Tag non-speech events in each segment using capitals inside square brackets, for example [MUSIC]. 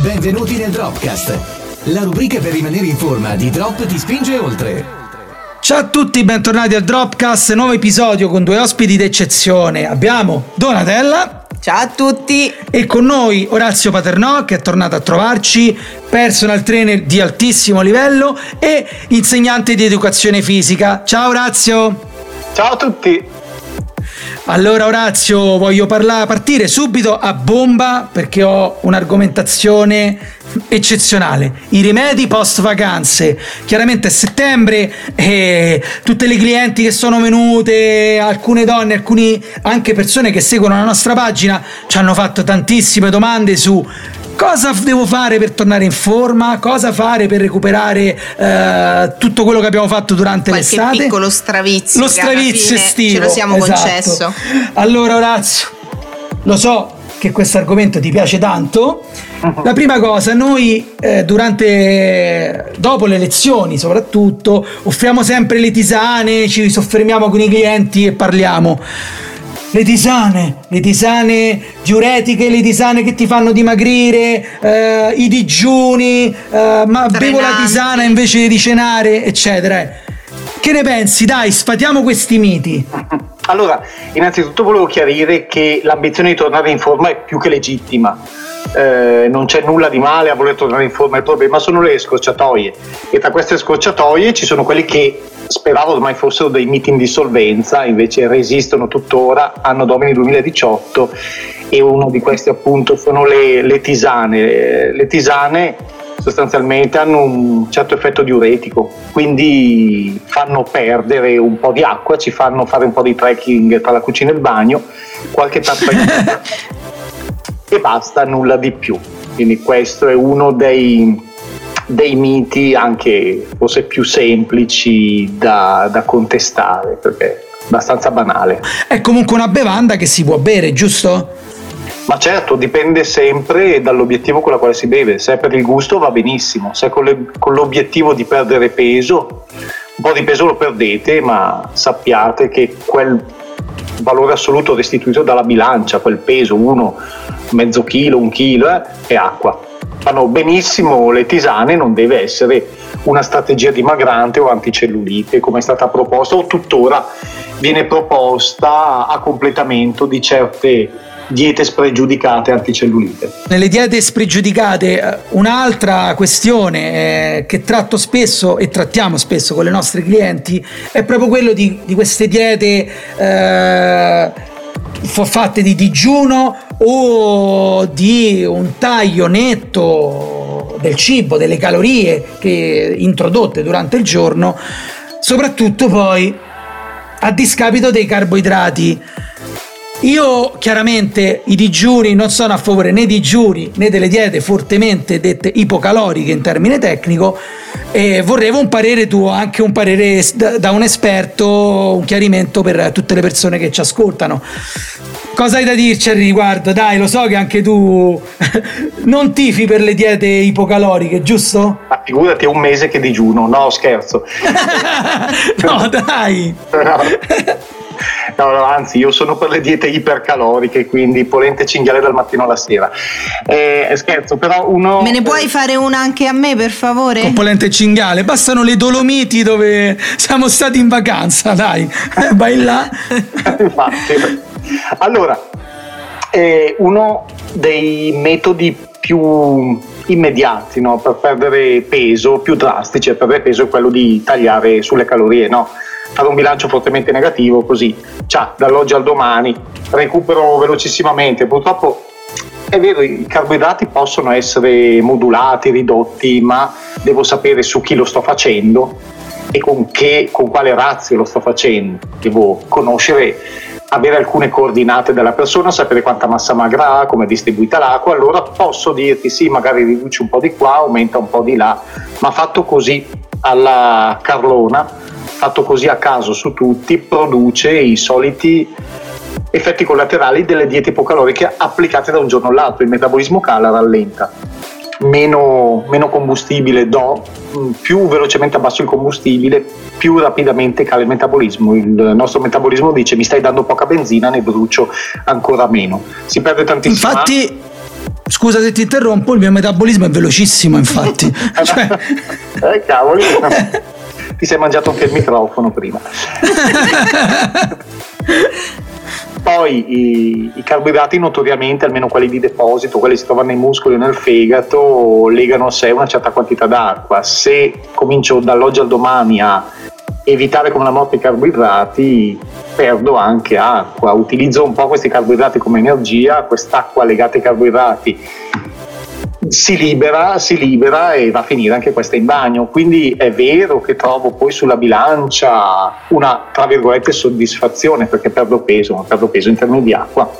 Benvenuti nel Dropcast, la rubrica per rimanere in forma di Drop ti spinge oltre. Ciao a tutti, bentornati al Dropcast, nuovo episodio con due ospiti d'eccezione. Abbiamo Donatella. Ciao a tutti! E con noi Orazio Paternò che è tornato a trovarci, personal trainer di altissimo livello e insegnante di educazione fisica. Ciao Orazio! Ciao a tutti! Allora Orazio, voglio parlare, partire subito a bomba perché ho un'argomentazione eccezionale. I rimedi post vacanze. Chiaramente è settembre e tutte le clienti che sono venute, alcune donne, alcune anche persone che seguono la nostra pagina ci hanno fatto tantissime domande su cosa devo fare per tornare in forma, cosa fare per recuperare eh, tutto quello che abbiamo fatto durante Qualche l'estate. piccolo stravizio. Lo stravizio estivo. Ce lo siamo esatto. concesso. Allora Orazio, lo so che questo argomento ti piace tanto. La prima cosa, noi eh, durante, dopo le lezioni soprattutto, offriamo sempre le tisane, ci soffermiamo con i clienti e parliamo le tisane, le tisane diuretiche, le tisane che ti fanno dimagrire, eh, i digiuni, eh, ma bevo la tisana invece di cenare, eccetera. Che ne pensi? Dai, sfatiamo questi miti. Allora, innanzitutto volevo chiarire che l'ambizione di tornare in forma è più che legittima. Eh, non c'è nulla di male a voler tornare in forma, il problema sono le scorciatoie e tra queste scorciatoie ci sono quelli che speravo ormai fossero dei miti in dissolvenza, invece resistono tuttora, anno domini 2018 e uno di questi appunto sono le, le tisane. Le tisane sostanzialmente hanno un certo effetto diuretico, quindi fanno perdere un po' di acqua, ci fanno fare un po' di trekking tra la cucina e il bagno, qualche tappa in [LAUGHS] e basta, nulla di più. Quindi questo è uno dei, dei miti anche forse più semplici da, da contestare, perché è abbastanza banale. È comunque una bevanda che si può bere, giusto? Ma certo, dipende sempre dall'obiettivo con la quale si beve. Se è per il gusto va benissimo, se è con, le, con, l'obiettivo di perdere peso, un po' di peso lo perdete, ma sappiate che quel valore assoluto restituito dalla bilancia, quel peso, uno, mezzo chilo, un chilo, eh, è acqua. Fanno benissimo le tisane, non deve essere una strategia dimagrante o anticellulite come è stata proposta o tuttora viene proposta a completamento di certe diete spregiudicate anticellulite. Nelle diete spregiudicate un'altra questione eh, che tratto spesso e trattiamo spesso con le nostre clienti è proprio quello di, di queste diete eh, fatte di digiuno o di un taglio netto del cibo, delle calorie che introdotte durante il giorno, soprattutto poi a discapito dei carboidrati. Io chiaramente i digiuni non sono a favore né di digiuni né delle diete fortemente dette ipocaloriche in termine tecnico e vorrei un parere tuo, anche un parere da un esperto, un chiarimento per tutte le persone che ci ascoltano. Cosa hai da dirci al riguardo? Dai, lo so che anche tu [LAUGHS] non tifi per le diete ipocaloriche, giusto? Ma figurati, è un mese che digiuno, no scherzo. [LAUGHS] no, dai. [LAUGHS] No, no, anzi, io sono per le diete ipercaloriche, quindi polente e cinghiale dal mattino alla sera. Eh, scherzo, però uno. Me ne puoi fare una anche a me, per favore? Con polente e cinghiale, bastano le Dolomiti dove siamo stati in vacanza, dai, [LAUGHS] vai là. Infatti. Allora, eh, uno dei metodi più immediati no, per perdere peso, più drastici per perdere peso è quello di tagliare sulle calorie, no? Fare un bilancio fortemente negativo così, ciao, dall'oggi al domani, recupero velocissimamente, purtroppo è vero, i carboidrati possono essere modulati, ridotti, ma devo sapere su chi lo sto facendo e con, che, con quale razio lo sto facendo. Devo conoscere, avere alcune coordinate della persona, sapere quanta massa magra ha, come è distribuita l'acqua, allora posso dirti sì, magari riduci un po' di qua, aumenta un po' di là, ma fatto così alla Carlona fatto così a caso su tutti, produce i soliti effetti collaterali delle diete ipocaloriche applicate da un giorno all'altro. Il metabolismo cala, rallenta. Meno, meno, combustibile do, più velocemente abbasso il combustibile, più rapidamente cala il metabolismo. Il nostro metabolismo dice mi stai dando poca benzina, ne brucio ancora meno. Si perde tantissimo. Infatti, scusa se ti interrompo, il mio metabolismo è velocissimo, infatti. cioè... [LAUGHS] Eh, cavoli. [LAUGHS] ti sei mangiato anche il microfono prima. [LAUGHS] Poi i, i, carboidrati notoriamente, almeno quelli di deposito, quelli che si trovano nei muscoli o nel fegato, legano a sé una certa quantità d'acqua. Se comincio dall'oggi al domani a evitare come la morte i carboidrati, perdo anche acqua. Utilizzo un po' questi carboidrati come energia, quest'acqua legata ai carboidrati si libera, si libera e va a finire anche questa in bagno. Quindi è vero che trovo poi sulla bilancia una, tra virgolette, soddisfazione perché perdo peso, ma perdo peso in termini di acqua.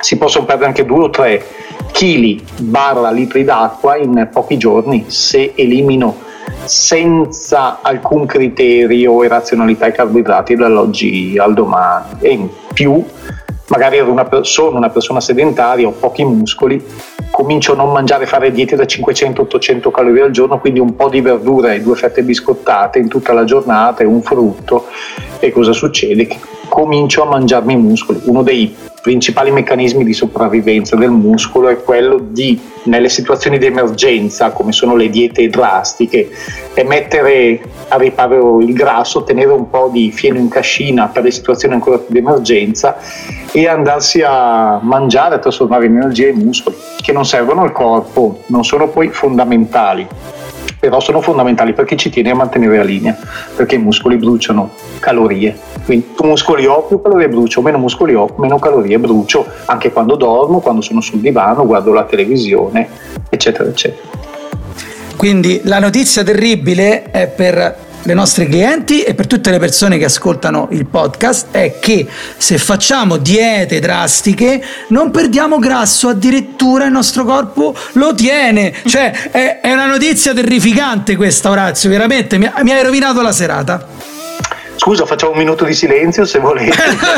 Si possono perdere anche 2 o 3 kg barra litri d'acqua in pochi giorni se elimino senza alcun criterio e razionalità i carboidrati dall'oggi al domani e in più magari una, sono una persona sedentaria, ho pochi muscoli, comincio a non mangiare, fare diete da 500-800 calorie al giorno, quindi un po' di verdura e due fette biscottate in tutta la giornata e un frutto. E cosa succede? Che comincio a mangiarmi i muscoli. Uno dei principali meccanismi di sopravvivenza del muscolo è quello di, nelle situazioni di emergenza, come sono le diete drastiche, è mettere a riparo il grasso, tenere un po' di fieno in cascina per le situazioni ancora più di emergenza e andarsi a mangiare, a trasformare in energia i muscoli, che non servono al corpo, non sono poi fondamentali però sono fondamentali perché ci tiene a mantenere la linea, perché i muscoli bruciano calorie. Quindi più muscoli ho, più calorie brucio, meno muscoli ho, meno calorie brucio, anche quando dormo, quando sono sul divano, guardo la televisione, eccetera, eccetera. Quindi la notizia terribile è per le nostre clienti e per tutte le persone che ascoltano il podcast è che se facciamo diete drastiche non perdiamo grasso, addirittura il nostro corpo lo tiene. Cioè è, è una notizia terrificante questa Orazio, veramente mi, mi hai rovinato la serata. Scusa, facciamo un minuto di silenzio se volete.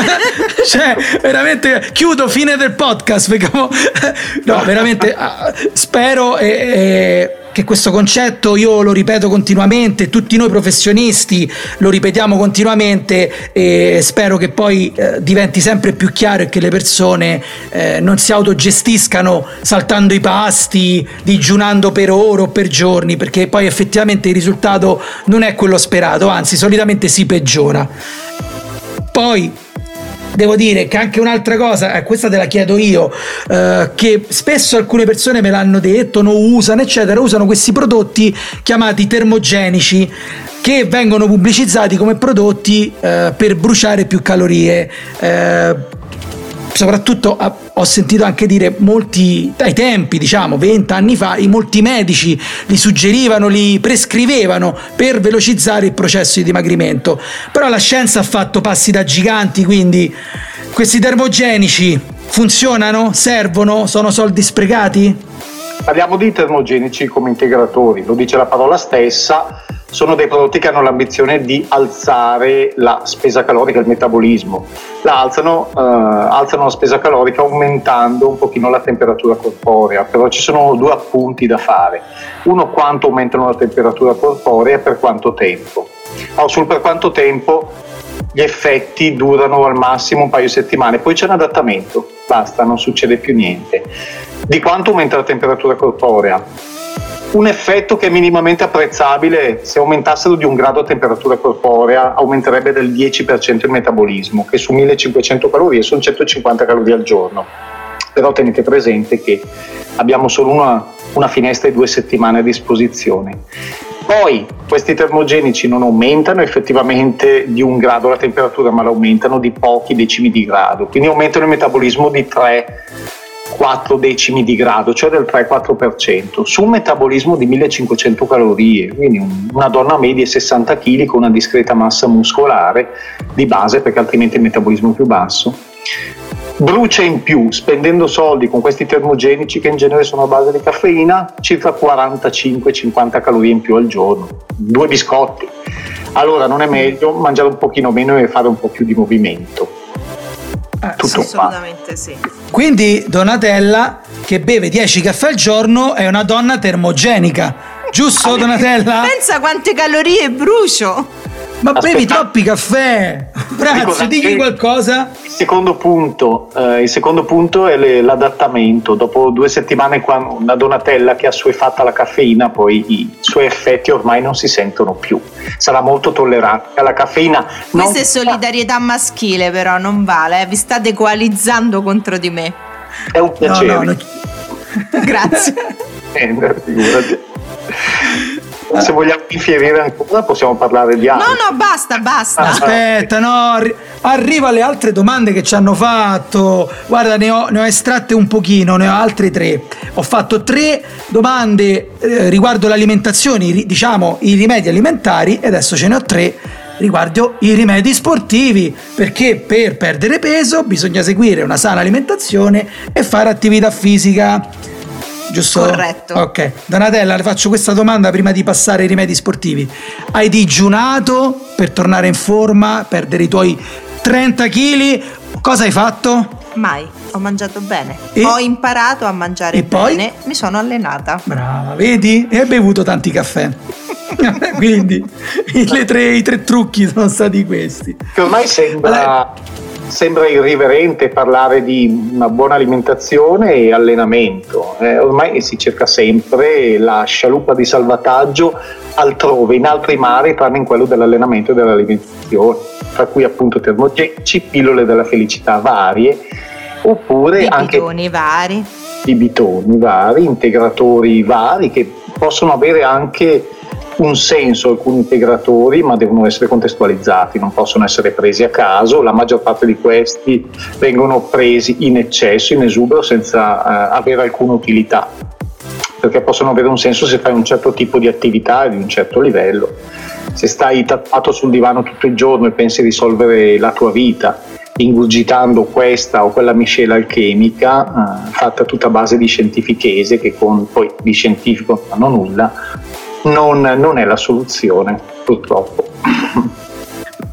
[LAUGHS] cioè, veramente chiudo fine del podcast. Perché, [LAUGHS] no, veramente ah, spero e, e che questo concetto io lo ripeto continuamente, tutti noi professionisti lo ripetiamo continuamente e spero che poi eh, diventi sempre più chiaro e che le persone eh, non si autogestiscano saltando i pasti, digiunando per ore o per giorni, perché poi effettivamente il risultato non è quello sperato, anzi solitamente si peggiora. Poi devo dire che anche un'altra cosa, eh, questa te la chiedo io, eh, che spesso alcune persone me l'hanno detto, non usano, eccetera, usano questi prodotti chiamati termogenici che vengono pubblicizzati come prodotti eh, per bruciare più calorie. Eh, soprattutto ho sentito anche dire molti, ai tempi diciamo 20 anni fa, molti medici li suggerivano, li prescrivevano per velocizzare il processo di dimagrimento. Però la scienza ha fatto passi da giganti, quindi questi termogenici funzionano? Servono? Sono soldi sprecati? Parliamo di termogenici come integratori, lo dice la parola stessa sono dei prodotti che hanno l'ambizione di alzare la spesa calorica, il metabolismo. La alzano, eh, alzano la spesa calorica aumentando un pochino la temperatura corporea, però ci sono due appunti da fare. Uno, quanto aumentano la temperatura corporea e per quanto tempo. Allora, sul per quanto tempo gli effetti durano al massimo un paio di settimane, poi c'è un adattamento, basta, non succede più niente. Di quanto aumenta la temperatura corporea? Un effetto che è minimamente apprezzabile. Se aumentassero di un grado a temperatura corporea aumenterebbe del 10% il metabolismo che su 1500 calorie sono 150 calorie al giorno. Però tenete presente che abbiamo solo una, una finestra di due settimane a disposizione. Poi questi termogenici non aumentano effettivamente di un grado la temperatura ma l'aumentano di pochi decimi di grado. Quindi aumentano il metabolismo di 3 4 decimi di grado, cioè del 3-4%, su un metabolismo di 1500 calorie, quindi una donna media 60 kg con una discreta massa muscolare di base perché altrimenti il metabolismo è più basso. Brucia in più, spendendo soldi con questi termogenici che in genere sono a base di caffeina, circa 45-50 calorie in più al giorno, due biscotti. Allora non è meglio mangiare un pochino meno e fare un po' più di movimento eh, Tutto assolutamente sì. Quindi Donatella che beve 10 caffè al giorno è una donna termogenica. Giusto Donatella? [LAUGHS] Pensa quante calorie brucio. Ma Aspetta. bevi troppi caffè! Brazzo, digli qualcosa. Il secondo punto, eh, il secondo punto è le, l'adattamento. Dopo due settimane qua una Donatella che ha suefatta la caffeina, poi i suoi effetti ormai non si sentono più. Sarà molto tollerante alla caffeina. Questa è solidarietà maschile, però non vale, eh. vi state coalizzando contro di me. È un piacere. No, no, no. Grazie. [LAUGHS] eh, se vogliamo infierire ancora possiamo parlare di altro. No, no, basta, basta. Aspetta, no, arri- arriva alle altre domande che ci hanno fatto. Guarda, ne ho, ne ho, estratte un pochino, ne ho altre tre. Ho fatto tre domande eh, riguardo l'alimentazione, diciamo i rimedi alimentari e adesso ce ne ho tre riguardo i rimedi sportivi, perché per perdere peso bisogna seguire una sana alimentazione e fare attività fisica giusto? Corretto. Ok. Donatella, le faccio questa domanda prima di passare ai rimedi sportivi. Hai digiunato per tornare in forma, perdere i tuoi 30 kg? Cosa hai fatto? Mai, ho mangiato bene. E? Ho imparato a mangiare e bene, poi? mi sono allenata. Brava, vedi? E hai bevuto tanti caffè. [LAUGHS] Quindi tre, i tre trucchi sono stati questi. Che ormai sembra allora, sembra irriverente parlare di una buona alimentazione e allenamento. Eh, ormai si cerca sempre la scialuppa di salvataggio altrove, in altri mari, tranne in quello dell'allenamento e dell'alimentazione, tra cui appunto termogeci, pillole della felicità varie, oppure anche bitoni vari. di bitoni vari, integratori vari che possono avere anche un senso alcuni integratori, ma devono essere contestualizzati, non possono essere presi a caso. La maggior parte di questi vengono presi in eccesso, in esubero, senza eh, avere alcuna utilità, perché possono avere un senso se fai un certo tipo di attività di un certo livello. Se stai tappato sul divano tutto il giorno e pensi di risolvere la tua vita ingurgitando questa o quella miscela alchemica eh, fatta tutta a base di scientifichese che con poi di scientifico non hanno nulla non, non è la soluzione, purtroppo.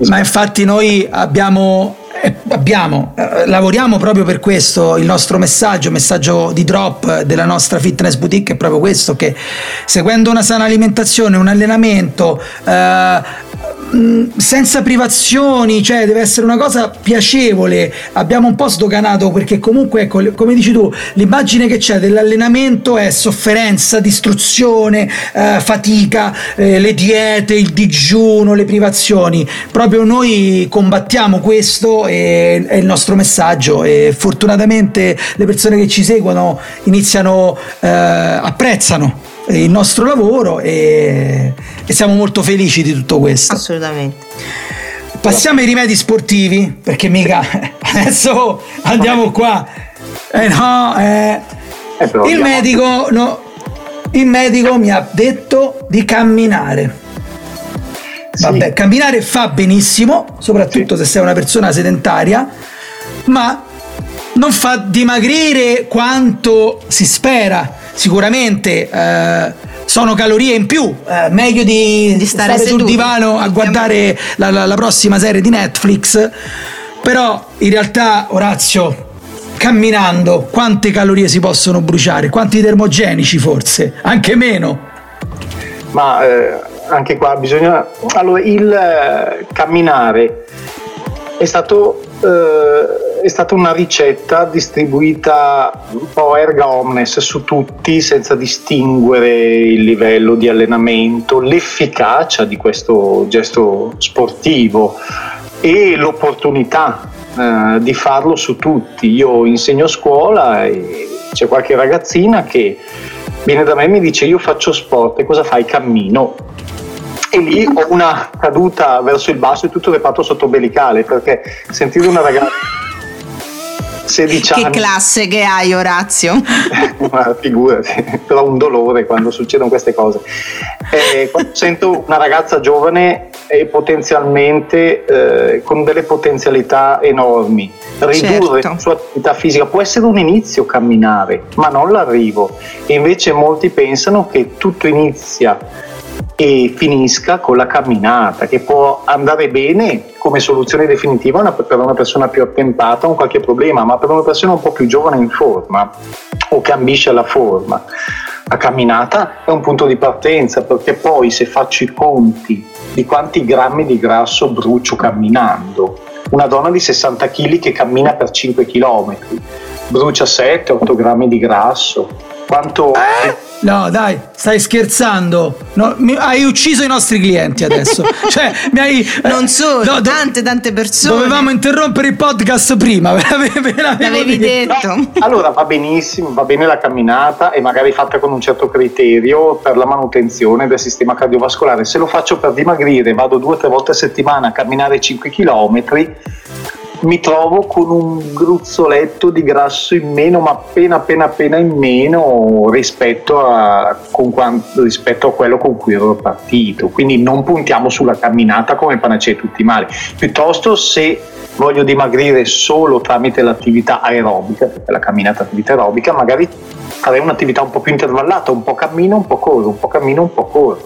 Ma infatti noi abbiamo eh, abbiamo, eh, lavoriamo proprio per questo, il nostro messaggio, messaggio di drop della nostra fitness boutique è proprio questo, che seguendo una sana alimentazione, un allenamento, eh, Mm, senza privazioni, cioè deve essere una cosa piacevole. Abbiamo un po' sdoganato perché comunque, ecco, come dici tu, l'immagine che c'è dell'allenamento è sofferenza, distruzione, eh, fatica, eh, le diete, il digiuno, le privazioni. Proprio noi combattiamo questo e è il nostro messaggio e fortunatamente le persone che ci seguono iniziano, eh, apprezzano il nostro lavoro e, e siamo molto felici di tutto questo. Assolutamente. Passiamo ai rimedi sportivi, perché mica [LAUGHS] adesso andiamo qua. Eh no, eh, eh il medico, no, il medico mi ha detto di camminare. Vabbè, sì. camminare fa benissimo, soprattutto sì. se sei una persona sedentaria, ma non fa dimagrire quanto si spera sicuramente eh, sono calorie in più, eh, meglio di, di stare, stare sul divano a guardare la, la, la prossima serie di Netflix, però in realtà Orazio camminando quante calorie si possono bruciare, quanti termogenici forse, anche meno. Ma eh, anche qua bisogna... Allora, il eh, camminare è stato eh, è stata una ricetta distribuita un po' erga omnes su tutti senza distinguere il livello di allenamento, l'efficacia di questo gesto sportivo e l'opportunità eh, di farlo su tutti. Io insegno a scuola e c'è qualche ragazzina che viene da me e mi dice io faccio sport e cosa fai? Cammino e lì ho una caduta verso il basso e tutto il reparto sottobelicale perché sentire una ragazza 16 anni. Che classe che hai, Orazio? [LAUGHS] Ma figurati, però un dolore quando succedono queste cose. Eh, quando sento una ragazza giovane e potenzialmente eh, con delle potenzialità enormi, ridurre certo. la sua attività fisica può essere un inizio camminare, ma non l'arrivo. E invece molti pensano che tutto inizia e finisca con la camminata, che può andare bene come soluzione definitiva per una persona più attempata a un qualche problema, ma per una persona un po' più giovane in forma o che ambisce alla forma, La camminata è un punto di partenza perché poi se faccio i conti di quanti grammi di grasso brucio camminando, una donna di 60 kg che cammina per 5 km brucia 7-8 grammi di grasso. Quanto... Eh? No, dai, stai scherzando. No, mi, hai ucciso i nostri clienti adesso. [LAUGHS] cioè, mi hai. Non solo, no, do, tante, tante persone. Dovevamo interrompere il podcast prima. [LAUGHS] L'avevi detto. No, allora va benissimo, va bene la camminata e magari fatta con un certo criterio per la manutenzione del sistema cardiovascolare. Se lo faccio per dimagrire, vado due o tre volte a settimana a camminare 5 km mi trovo con un gruzzoletto di grasso in meno, ma appena appena appena in meno rispetto a, quanto, rispetto a quello con cui ero partito. Quindi non puntiamo sulla camminata come panacea di tutti i mali, piuttosto se voglio dimagrire solo tramite l'attività aerobica, perché la camminata è attività aerobica, magari farei un'attività un po' più intervallata, un po' cammino, un po' corro, un po' cammino, un po' corro,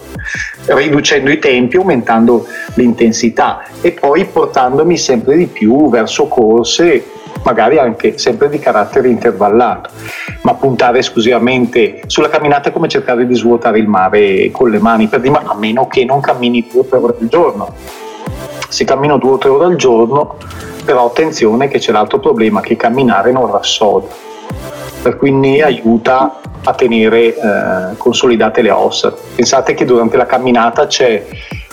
riducendo i tempi, aumentando l'intensità e poi portandomi sempre di più verso corse magari anche sempre di carattere intervallato, ma puntare esclusivamente sulla camminata è come cercare di svuotare il mare con le mani, per dire, a meno che non cammini due o tre ore al giorno. Se cammino due o tre ore al giorno, però attenzione che c'è l'altro problema che camminare non rassoda ne aiuta a tenere eh, consolidate le ossa. Pensate che durante la camminata c'è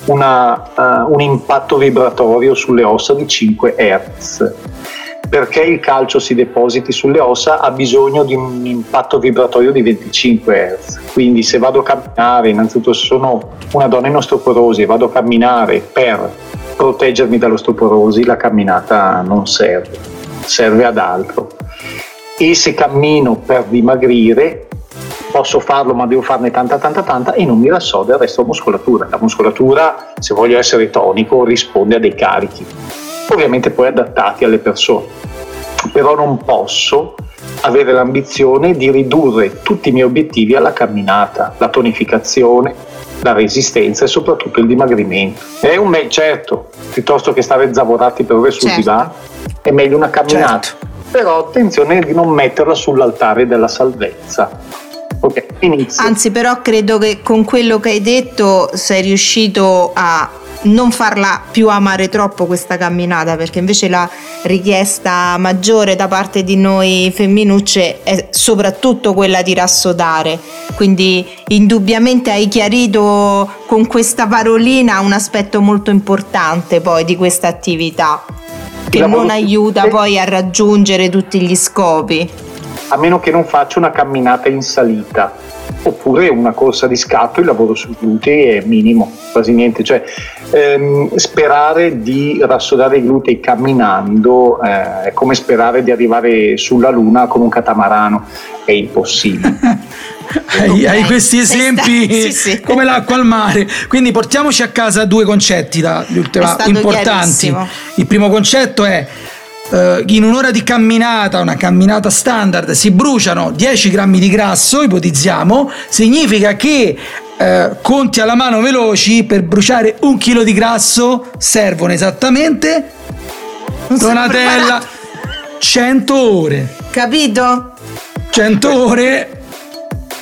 una, uh, un impatto vibratorio sulle ossa di 5 Hz. Perché il calcio si depositi sulle ossa ha bisogno di un impatto vibratorio di 25 Hz. Quindi se vado a camminare, innanzitutto se sono una donna in osteoporosi e vado a camminare per proteggermi dall'osteoporosi, la camminata non serve, serve ad altro e se cammino per dimagrire posso farlo ma devo farne tanta tanta tanta e non mi rassoda il resto della muscolatura. La muscolatura, se voglio essere tonico, risponde a dei carichi, ovviamente poi adattati alle persone. Però non posso avere l'ambizione di ridurre tutti i miei obiettivi alla camminata, la tonificazione, la resistenza e soprattutto il dimagrimento. È un me- certo, piuttosto che stare zavorati per ore sul certo. divano, è meglio una camminata. Certo però attenzione di non metterla sull'altare della salvezza. Okay, Anzi, però credo che con quello che hai detto sei riuscito a non farla più amare troppo questa camminata, perché invece la richiesta maggiore da parte di noi femminucce è soprattutto quella di rassodare. Quindi indubbiamente hai chiarito con questa parolina un aspetto molto importante poi di questa attività che non aiuta poi a raggiungere tutti gli scopi. A meno che non faccia una camminata in salita oppure una corsa di scatto, il lavoro sui glutei è minimo, quasi niente. Cioè, ehm, sperare di rassodare i glutei camminando eh, è come sperare di arrivare sulla Luna con un catamarano, è impossibile. [LAUGHS] hai, hai, questi esempi sì, sì. come l'acqua al mare. Quindi portiamoci a casa due concetti da, importanti. Il primo concetto è Uh, in un'ora di camminata, una camminata standard, si bruciano 10 grammi di grasso, ipotizziamo, significa che uh, conti alla mano veloci per bruciare un chilo di grasso servono esattamente Donatella 100 ore. Capito? 100 ore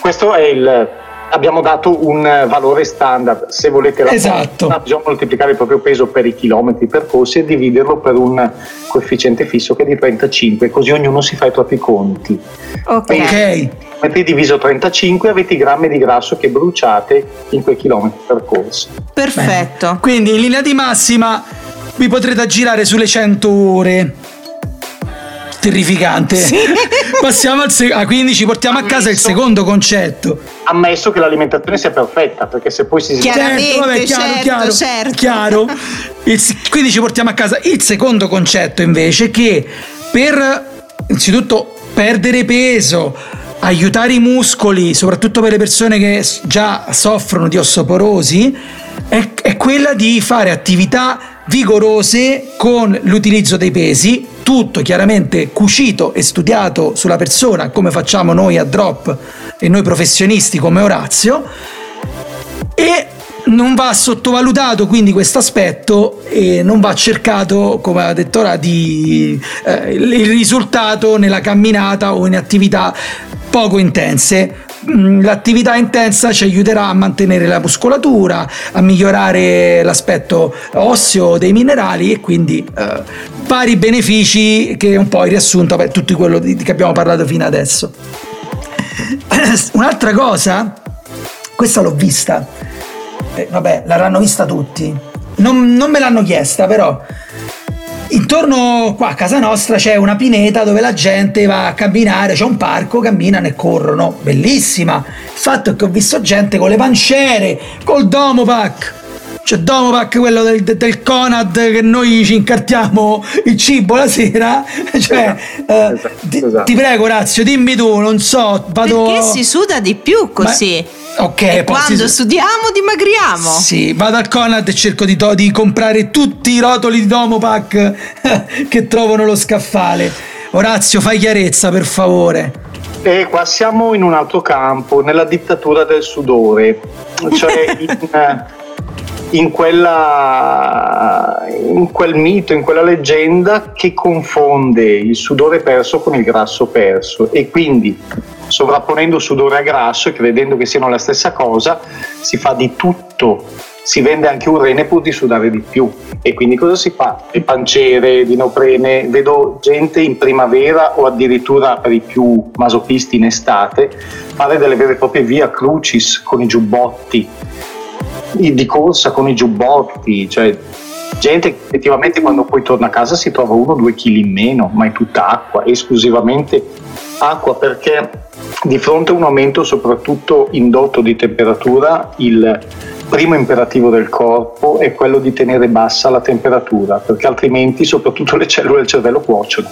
questo è il abbiamo dato un valore standard. Se volete la esatto. forza, bisogna moltiplicare il proprio peso per i chilometri percorsi e dividerlo per un coefficiente fisso che è di 35, così ognuno si fa i propri conti. Ok. Metti diviso 35 avete i grammi di grasso che bruciate in quei chilometri percorsi. Perfetto. Bene. Quindi in linea di massima vi potrete aggirare sulle 100 ore terrificante. Sì. [LAUGHS] Passiamo al secondo, ah, quindi ci portiamo Ammesso. a casa il secondo concetto. Ammesso che l'alimentazione sia perfetta, perché se poi si Chiaramente, certo, vabbè, chiaro, certo, chiaro, certo. chiaro. [LAUGHS] Il, quindi ci portiamo a casa il secondo concetto invece che per innanzitutto perdere peso, aiutare i muscoli, soprattutto per le persone che già soffrono di ossoporosi, è, è quella di fare attività vigorose con l'utilizzo dei pesi, tutto chiaramente cucito e studiato sulla persona come facciamo noi a Drop e noi professionisti come Orazio e non va sottovalutato quindi questo aspetto e non va cercato, come ha detto ora, di, eh, il risultato nella camminata o in attività poco intense l'attività intensa ci aiuterà a mantenere la muscolatura, a migliorare l'aspetto osseo dei minerali e quindi eh, vari benefici che un po' hai riassunto per tutto quello di, che abbiamo parlato fino adesso. [CLEARS THROAT] Un'altra cosa, questa l'ho vista, eh, vabbè, l'avranno vista tutti, non, non me l'hanno chiesta però Intorno qua a casa nostra c'è una pineta dove la gente va a camminare, c'è un parco, camminano e corrono, bellissima. Il fatto è che ho visto gente con le pancere, col Domopac. C'è Domopac, quello del, del, Conad che noi ci incartiamo il cibo la sera. [LAUGHS] Cioè, esatto, eh, esatto, ti, esatto. ti, prego, Orazio, dimmi tu, non so, vado. Perché si suda di più così? Ma Ok, e quando si... studiamo dimagriamo. Sì, vado al Conad e cerco di, to- di comprare tutti i rotoli di Domopac [LAUGHS] che trovano lo scaffale. Orazio, fai chiarezza per favore. E qua siamo in un altro campo, nella dittatura del sudore, cioè [LAUGHS] in, in, quella, in quel mito, in quella leggenda che confonde il sudore perso con il grasso perso e quindi sovrapponendo sudore a grasso e credendo che siano la stessa cosa, si fa di tutto. Si vende anche un rene pur di sudare di più. E quindi cosa si fa? Le pancere, dinoprene, vedo gente in primavera o addirittura per i più masochisti in estate fare delle vere e proprie via crucis con i giubbotti, di corsa con i giubbotti, cioè gente effettivamente quando poi torna a casa si trova uno o due chili in meno, ma è tutta acqua, esclusivamente acqua perché di fronte a un aumento soprattutto indotto di temperatura, il primo imperativo del corpo è quello di tenere bassa la temperatura, perché altrimenti soprattutto le cellule del cervello cuociono,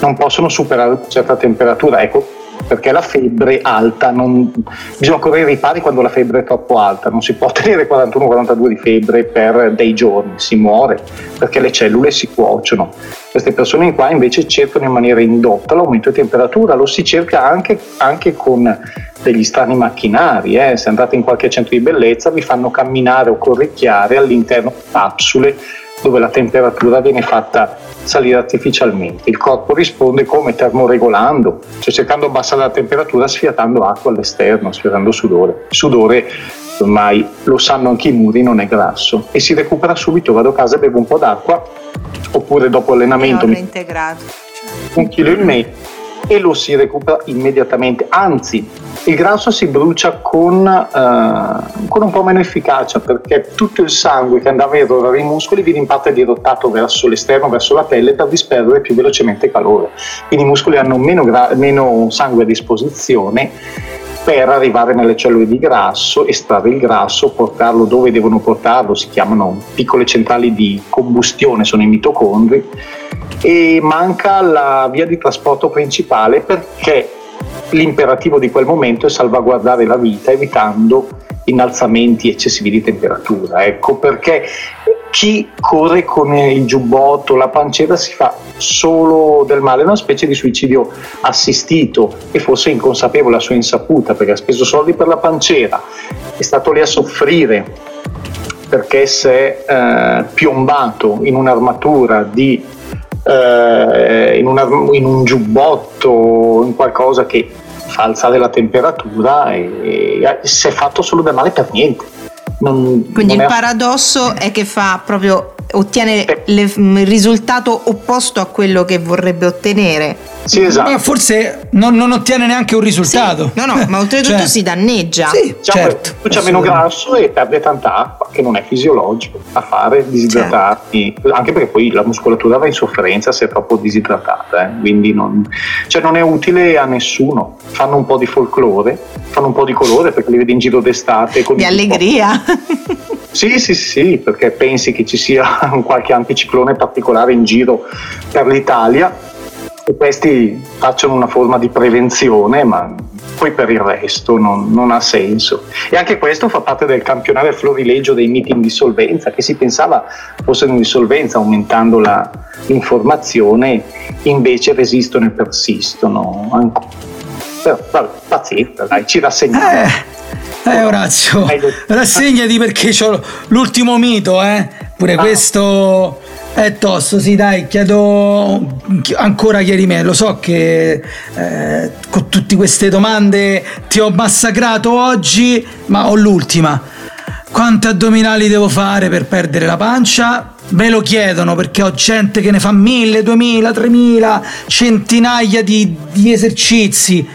non possono superare una certa temperatura. Ecco, perché la febbre alta non... bisogna correre i ripari quando la febbre è troppo alta, non si può [LAUGHS] tenere 41-42 di febbre per dei giorni, si muore perché le cellule si cuociono. Queste persone qua invece cercano in maniera indotta l'aumento di temperatura, lo si cerca anche, anche con degli strani macchinari, eh. se andate in qualche centro di bellezza vi fanno camminare o corricchiare all'interno di capsule dove la temperatura viene fatta salire artificialmente. Il corpo risponde come termoregolando, cioè cercando di abbassare la temperatura sfiatando acqua all'esterno, sfiatando sudore. Sudore ormai lo sanno anche i muri, non è grasso e si recupera subito, vado a casa e bevo un po' d'acqua oppure dopo allenamento mi... un chilo in meno e lo si recupera immediatamente, anzi il grasso si brucia con, uh, con, un po' meno efficacia perché tutto il sangue che andava a erorare i muscoli viene in parte dirottato verso l'esterno, verso la pelle per disperdere più velocemente calore. Quindi i muscoli hanno meno, gra- meno sangue a disposizione per arrivare nelle cellule di grasso, estrarre il grasso, portarlo dove devono portarlo, si chiamano piccole centrali di combustione, sono i mitocondri, e manca la via di trasporto principale perché l'imperativo di quel momento è salvaguardare la vita evitando innalzamenti eccessivi di temperatura. Ecco perché chi corre con il giubbotto, la pancetta si fa solo del male, è una specie di suicidio assistito e forse inconsapevole a sua insaputa perché ha speso soldi per la pancera, è stato lì a soffrire perché si è eh, piombato in un'armatura di eh, in, una, in, un giubbotto, in qualcosa che fa alzare la temperatura e, e si è fatto solo del male per niente. Non, Quindi non il è paradosso è che fa proprio ottiene le, il risultato opposto a quello che vorrebbe ottenere. Sì, esatto. Ma forse non, non, ottiene neanche un risultato. Sì, no, no, ma oltretutto cioè, si danneggia. Sì, diciamo, certo. C'è meno grasso e perde tanta acqua, che non è fisiologico, a fare disidratarti, certo. anche perché poi la muscolatura va in sofferenza se è troppo disidratata, eh? quindi non, cioè non è utile a nessuno. Fanno un po' di folklore, fanno un po' di colore perché li vedi in giro d'estate. Con di allegria. Sì, sì, sì, perché pensi che ci sia [LAUGHS] qualche anticiclone particolare in giro per l'Italia e questi facciano una forma di prevenzione, ma poi per il resto non, non, ha senso. E anche questo fa parte del campionario florilegio dei miti in dissolvenza, che si pensava fossero in dissolvenza aumentando la, l'informazione, invece resistono e persistono ancora. Però, vabbè, pazienza, dai, ci rassegniamo. Eh. Eh Orazio, rassegnati perché ho l'ultimo mito, eh? Pure ah. questo È tosto, sì, dai, chiedo ancora chiarimento. Lo so che eh, con tutte queste domande ti ho massacrato oggi, ma ho l'ultima. Quanti addominali devo fare per perdere la pancia? Me lo chiedono perché ho gente che ne fa mille, duemila, tremila, centinaia di, di esercizi.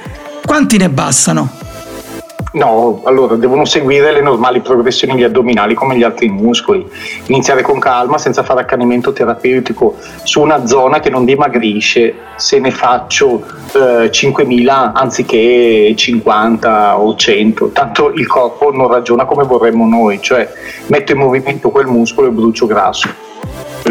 Quanti ne bastano? No, allora devono seguire le normali progressioni gli addominali come gli altri muscoli. Iniziare con calma senza fare accanimento terapeutico su una zona che non dimagrisce se ne faccio eh, 5.000 anziché 50 o 100. Tanto il corpo non ragiona come vorremmo noi, cioè metto in movimento quel muscolo e brucio grasso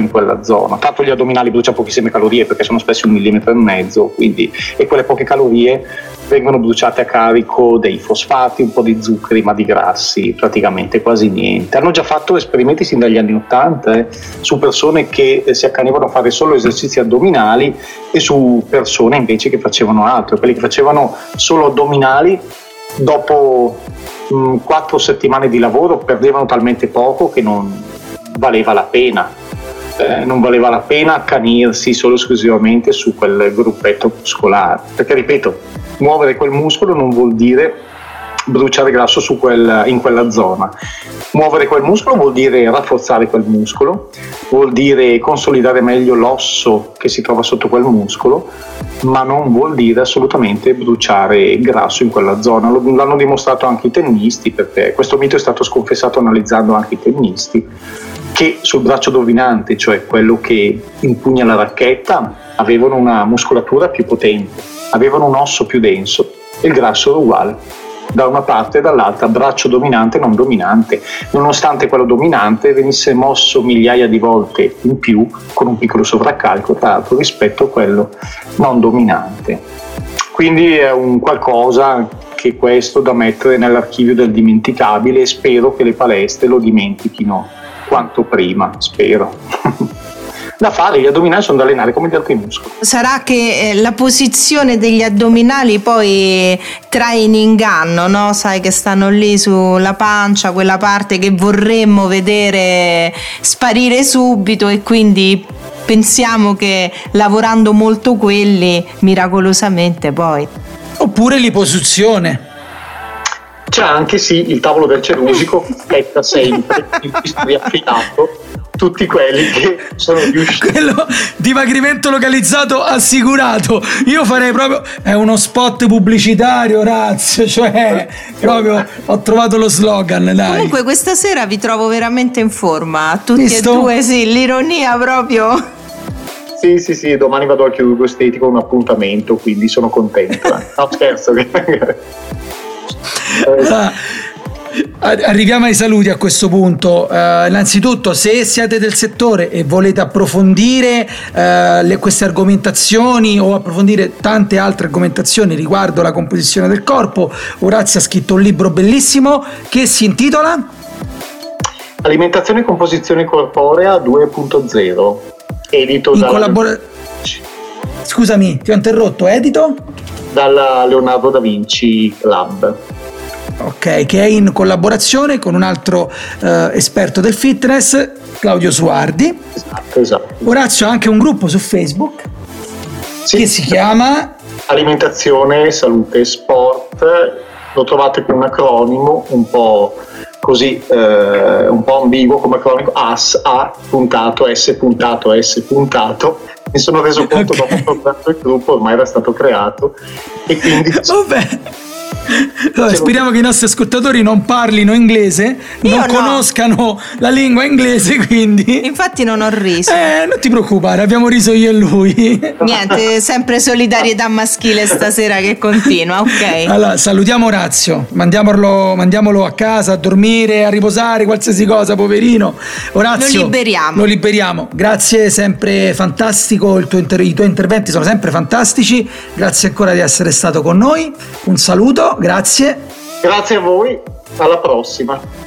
in quella zona. Tanto gli addominali bruciano pochissime calorie perché sono spesso un millimetro e mezzo, quindi, e quelle poche calorie vengono bruciate a carico dei fosfati, un po' di zuccheri, ma di grassi praticamente quasi niente. Hanno già fatto esperimenti sin dagli anni 80 eh, su persone che eh, si accanivano a fare solo esercizi addominali e su persone invece che facevano altro. Quelli che facevano solo addominali dopo quattro settimane di lavoro perdevano talmente poco che non valeva la pena non valeva la pena accanirsi solo esclusivamente su quel gruppetto muscolare. Perché ripeto, muovere quel muscolo non vuol dire bruciare grasso quel, in quella zona. Muovere quel muscolo vuol dire rafforzare quel muscolo, vuol dire consolidare meglio l'osso che si trova sotto quel muscolo, ma non vuol dire assolutamente bruciare grasso in quella zona. L'hanno dimostrato anche i tennisti, perché questo mito è stato sconfessato analizzando anche i tennisti che sul braccio dominante, cioè quello che impugna la racchetta, avevano una muscolatura più potente, avevano un osso più denso e il grasso era uguale da una parte e dall'altra, braccio dominante e non dominante, nonostante quello dominante venisse mosso migliaia di volte in più con un piccolo sovraccarico, tra l'altro, rispetto a quello non dominante. Quindi è un qualcosa che questo da mettere nell'archivio del dimenticabile e spero che le palestre lo dimentichino quanto prima, spero. [LAUGHS] da fare, gli addominali sono da allenare come gli altri muscoli. Sarà che eh, la posizione degli addominali poi trae in inganno, no? Sai che stanno lì sulla pancia, quella parte che vorremmo vedere sparire subito e quindi pensiamo che lavorando molto quelli miracolosamente poi. Oppure l'iposizione c'è anche sì il tavolo del cerusico, aspetta sempre [LAUGHS] il visto riaffidato tutti quelli che sono riusciti. Quello dimagrimento localizzato assicurato. Io farei proprio. È uno spot pubblicitario, Razio. Cioè, proprio ho trovato lo slogan. Dai. Comunque, questa sera vi trovo veramente in forma. Tutti Visto? e due, sì, l'ironia proprio. Sì, sì, sì, domani vado al chirurgo estetico un appuntamento, quindi sono contento. Eh. [LAUGHS] No, scherzo. Ah, arriviamo ai saluti a questo punto. Uh, innanzitutto, se siete del settore e volete approfondire uh, le, queste argomentazioni o approfondire tante altre argomentazioni riguardo la composizione del corpo, Orazio ha scritto un libro bellissimo che si intitola Alimentazione e composizione corporea 2.0, edito in collabora- Scusami, ti ho interrotto, edito? Dalla Leonardo da Vinci Lab ok, che è in collaborazione con un altro eh, esperto del fitness, Claudio Suardi. Esatto, esatto. Orazio ha anche un gruppo su Facebook sì. che si chiama Alimentazione, Salute e Sport. Lo trovate con un acronimo un po' così, eh, un po' ambiguo come acronimo AS, A puntato, S puntato, S puntato. Mi sono reso conto okay. dopo che il gruppo ormai era stato creato e quindi... Vabbè allora, speriamo che i nostri ascoltatori non parlino inglese, Io non no. conoscano la lingua inglese, [LAUGHS] quindi... Infatti non ho riso. Eh, non ti preoccupare, abbiamo riso io e lui. [LAUGHS] Niente, sempre solidarietà maschile stasera che continua, ok? Allora, salutiamo Orazio, mandiamolo, mandiamolo a casa, a dormire, a riposare, qualsiasi cosa, poverino. Orazio, lo liberiamo. Lo liberiamo. Grazie, sempre fantastico, inter- i tuoi interventi sono sempre fantastici. Grazie ancora di essere stato con noi. Un saluto grazie. Grazie a voi, alla prossima.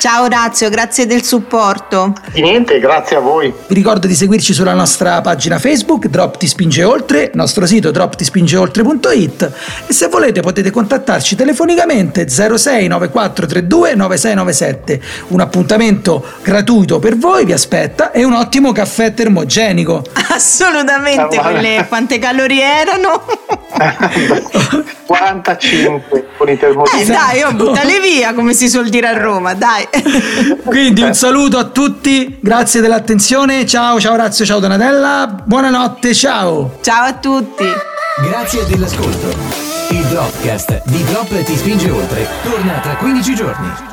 Ciao Orazio, grazie del supporto. Di niente, grazie a voi. Vi ricordo di seguirci sulla nostra pagina Facebook, Drop Ti Spinge Oltre, nostro sito droptispingeoltre.it e se volete potete contattarci telefonicamente 06 9432 9697. Un appuntamento gratuito per voi vi aspetta e un ottimo caffè termogenico. Assolutamente, ah, quelle quante calorie erano? [LAUGHS] [LAUGHS] 45 con i termogeni. Eh dai, oh, buttale via come si suol dire a Roma, dai. [LAUGHS] Quindi un saluto a tutti, grazie dell'attenzione, ciao, ciao Orazio, ciao Donatella, buonanotte, ciao. Ciao a tutti. Grazie dell'ascolto. Il Dropcast di Drop ti spinge oltre torna tra 15 giorni.